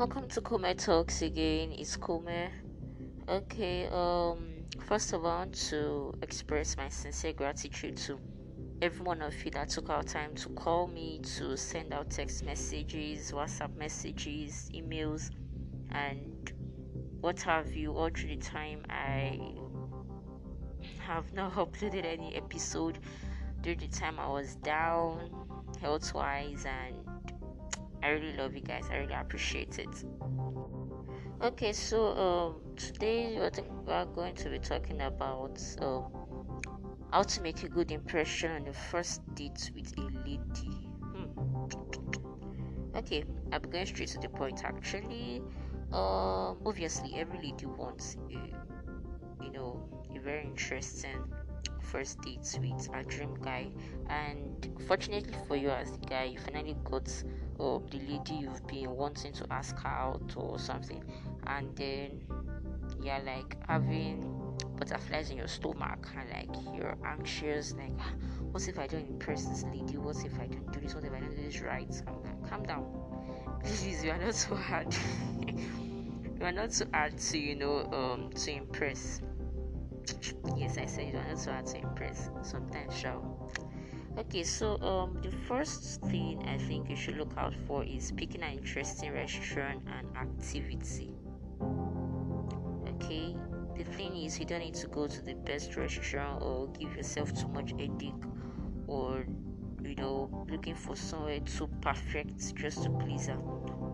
Welcome to Kume Talks again. It's Kume. Okay, um, first of all, to express my sincere gratitude to every one of you that took our time to call me, to send out text messages, WhatsApp messages, emails, and what have you all through the time I have not uploaded any episode during the time I was down health wise and really love you guys. I really appreciate it. Okay, so um, today we are going to be talking about um, how to make a good impression on the first date with a lady. Hmm. Okay, I'm going straight to the point. Actually, um, obviously, every lady wants, a, you know, a very interesting first date with a dream guy, and fortunately for you as the guy, you finally got uh, the lady you've been wanting to ask out or something, and then you're like having butterflies in your stomach and like you're anxious like ah, what if i don't impress this lady? What if i don't do this? What if i don't do this right? I'm like calm down. Please you are not so hard. You are not so hard to you know um to impress yes i said you don't so hard to impress sometimes shall okay so um the first thing i think you should look out for is picking an interesting restaurant and activity. Okay the thing is you don't need to go to the best restaurant or give yourself too much headache or you know looking for somewhere too perfect just to please her.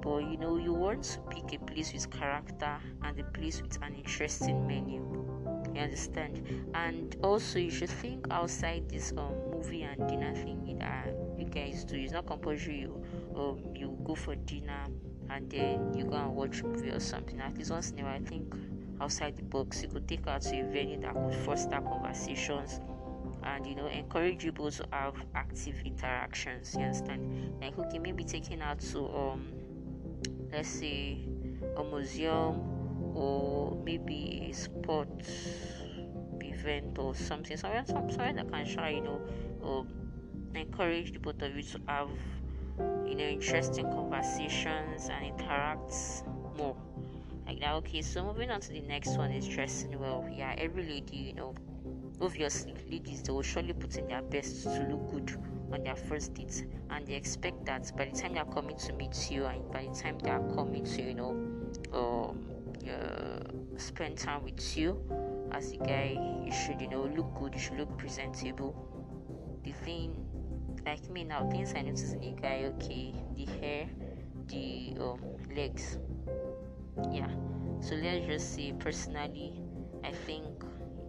But you know you want to pick a place with character and a place with an interesting menu you understand. And also you should think outside this um movie and dinner thing that you guys do. It's not compulsory you um you go for dinner and then you go and watch movie or something. At least once in a while i think outside the box you could take her to a venue that could foster conversations and you know encourage both to have active interactions. You understand? Like okay maybe taking her to um let's say a museum or maybe a sports event or something somewhere somewhere that can show you know um, encourage the both of you to have you know interesting conversations and interact more. Like that okay so moving on to the next one is dressing well. Yeah every lady you know obviously ladies they will surely put in their best to look good on their first date and they expect that by the time they are coming to meet you and by the time they are coming to you know um uh, spend time with you. As a guy you should you know look good you should look presentable. The thing like me now things i notice in a guy okay the hair the um, legs. Yeah. So let's just say personally i think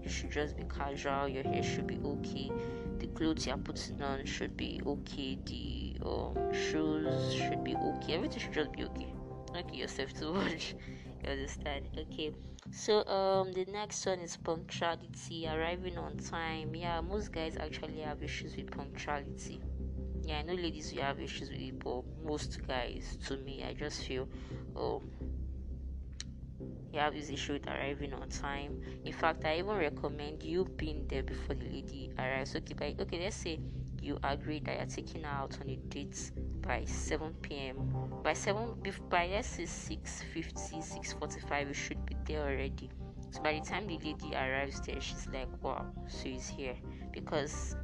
you should just be casual your hair should be okay. The clothes you're putting on should be okay. The um, shoes should be okay. Everything should just be okay. Not get yourself too much you understand? Okay. So um the next one is punctuality arriving on time. Yeah most guys actually have issues with punctuality. Yeah i know ladies we have issues with it but most guys to me i just feel oh you have this issue with arriving on time. In fact, I even recommend you being there before the lady arrives. Okay, by, okay, let's say you agree that you're taking her out on a date by 7 p.m. By 7, by let's say 6:50, 6:45, you should be there already. So by the time the lady arrives there, she's like, "Wow, so he's here," because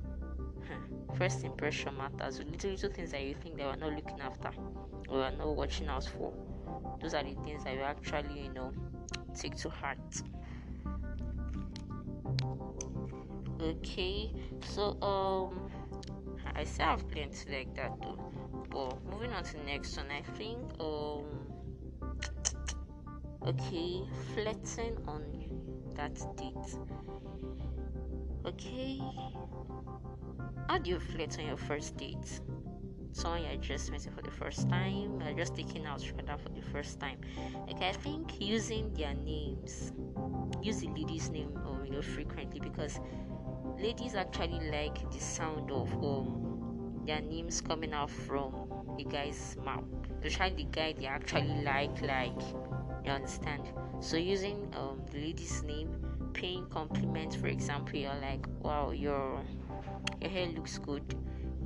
huh, first impression matters. Little little things that you think they were not looking after or are not watching out for. Those are the things that you actually, you know, take to heart. Okay, so um, I still have plenty like that though. But moving on to next one, I think um, okay, flirting on that date. Okay, how do you flirt on your first date? You're just meeting for the first time, you're just taking out rather for the first time. Like I think using their names, use the lady's name um, you know frequently because ladies actually like the sound of um their names coming out from the guy's mouth. Especially the guy they actually like like you understand. So using um the lady's name, paying compliments for example, you're like, wow your your hair looks good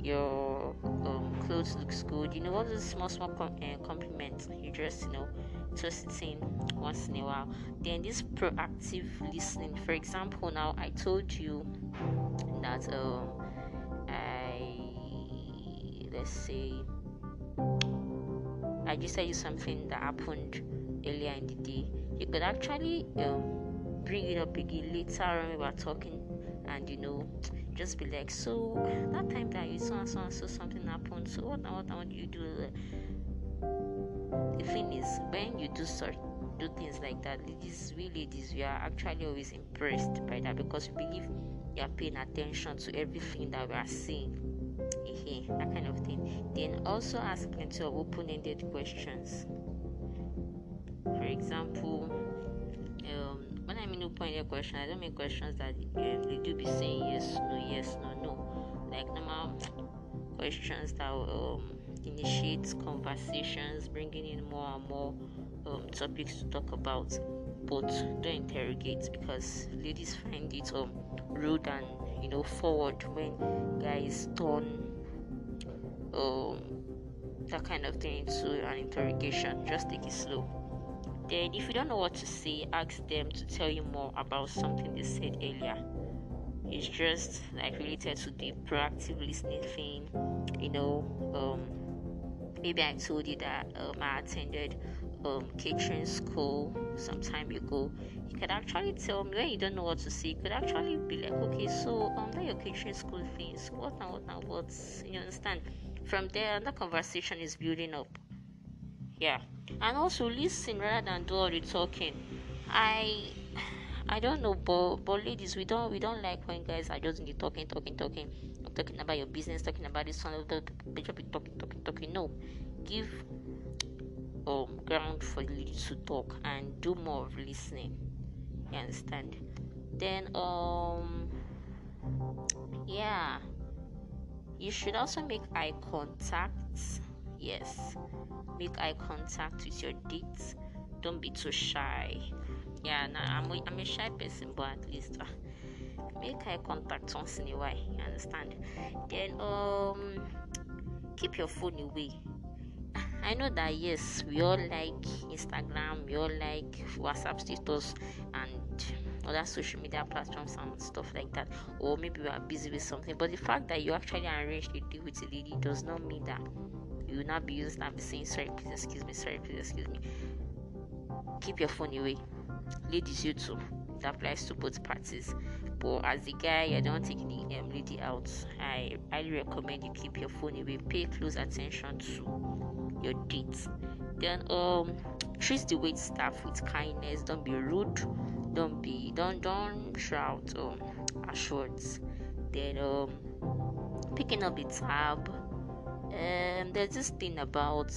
your um, clothes looks good. You know, all those small, small com- uh, compliments. You just, you know, just in once in a while. Then this proactive listening. For example, now I told you that um, I let's say I just tell you something that happened earlier in the day. You could actually um, bring it up again later when we were talking, and you know, just be like, so that time that you saw and so and so something happened. So what what what you do? The thing is, when you do such do things like that, ladies, we ladies, we are actually always impressed by that because we believe you are paying attention to everything that we are seeing that kind of thing. Then also ask plenty of open ended questions. For example, when I mean open ended questions, I don't mean questions that um, they do be saying yes, no, yes, no, no. Like normal questions that um, initiate conversations, bringing in more and more um, topics to talk about. But don't interrogate because ladies find it um, rude and you know forward when guys turn um, that kind of thing into an interrogation. Just take it slow. Then, if you don't know what to say, ask them to tell you more about something they said earlier. It's just like related to the proactive listening thing. You know, um, maybe I told you that um, I attended um, catering school some time ago. You could actually tell me when you don't know what to say. You could actually be like, okay, so um, that your catering school things, what now, what now, what? You understand? From there, the conversation is building up. Yeah, and also listen rather than do all the talking. I I don't know, but but ladies, we don't we don't like when guys are just in the talking, talking, talking, talking about your business, talking about this one, talking, talking, talking. No, give um ground for the ladies to talk and do more of listening. You understand? Then um yeah you should also make eye contact. Yes, make eye contact with your dates. Don't be too shy. Yeah, nah, I'm a, I'm a shy person, but at least uh, make eye contact once in a while. You understand? Then um, keep your phone away. I know that yes, we all like Instagram, we all like WhatsApp status, and other social media platforms and stuff like that, or maybe you are busy with something. But the fact that you actually arranged a deal with a lady does not mean that you will not be using and be saying sorry, please excuse me, sorry, please excuse me. Keep your phone away, ladies. You too. It applies to both parties. But as a guy, I don't take the um, lady out. I highly recommend you keep your phone away. Pay close attention to your dates. Then um treat the wait staff with kindness. Don't be rude don't be don't don't shout um assurance then um picking up the tab um there's this thing about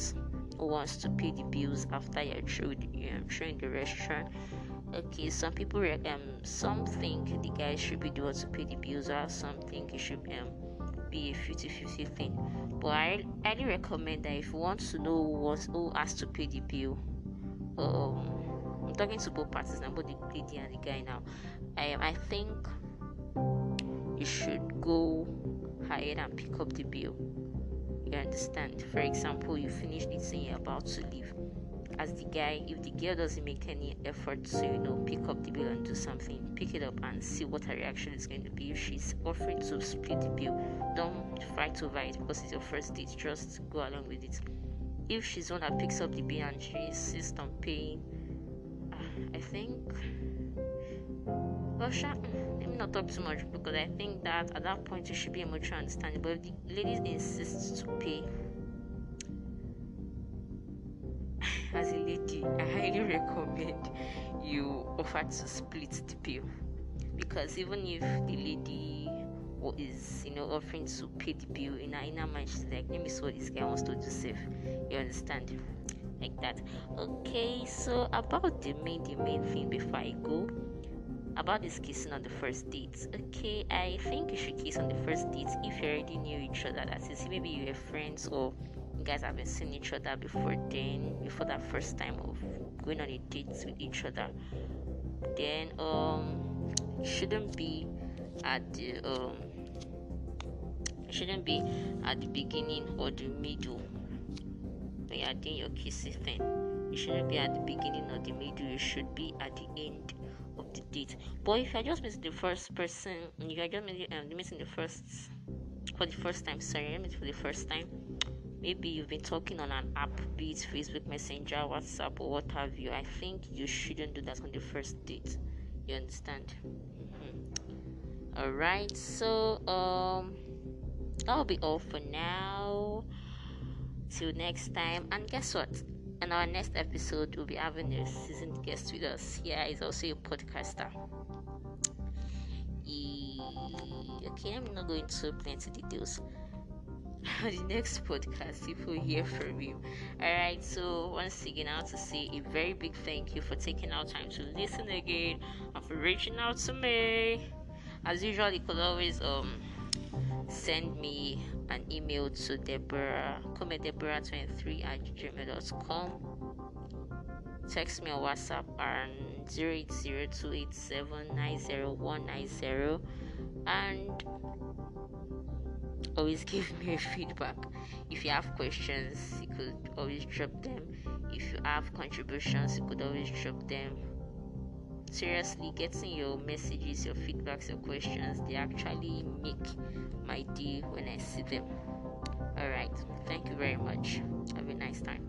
who wants to pay the bills after you're through the, um, through the restaurant okay some people um some think the guy should be the one to pay the bills or some think it should um, be a 50-50 thing but i highly recommend that if you want to know who, wants, who has to pay the bill um I'm talking to both parties now, both the lady and the guy now. I I think you should go ahead and pick up the bill. Understand? For example, you finish the thing you're about to leave. As the guy, if the girl doesn't make any effort to, you know, pick up the bill and do something, pick it up and see what her reaction is going to be. If she's offering to split the bill, don't fight over it because it's your first date. Just go along with it. If she's one that picks up the bill and she insists on paying, ah, I think. Well, sure, me mm. Not talk too much because I think that at that point you should be a much understandable. If the ladies insist to pay, as a lady, I highly recommend you offer to split the bill. Because even if the lady is you know offering to pay the bill in her inner mind she's like let me see what this guy wants to do safe you understand? Like that. Okay so about the main the main thing before i go about this kissing on the first date okay i think you should kiss on the first date if you already knew each other that is maybe you were friends or you guys haven't seen each other before then before that first time of going on a date with each other then um shouldn't be at the um shouldn't be at the beginning or the middle when you are doing your kissing thing. It shouldn't be at the beginning or the middle. It should be at the end the date. But if you're just meeting the first person, you are just um, meeting the first for the first time, sorry, for the first time. Maybe you've been talking on an app, be it Facebook Messenger, WhatsApp, or what have you. I think you shouldn't do that on the first date. You understand? Mm-hmm. All right. So um, that'll be all for now. Till next time. And guess what? In our next episode, we'll be having a seasoned guest with us. Yeah, he's also a podcaster. okay, I'm not going to plenty details. the next podcast, people hear from you. Alright, so once again, I want to say a very big thank you for taking our time to listen again and for reaching out to me. As usual, you could always um send me an email to Deborah, comedeborah23 at gmail.com. Text me on WhatsApp on 0802879090 and always give me feedback. If you have questions, you could always drop them. If you have contributions, you could always drop them seriously getting your messages your feedbacks your questions they actually make my day when i see them. All right thank you very much. Have a nice time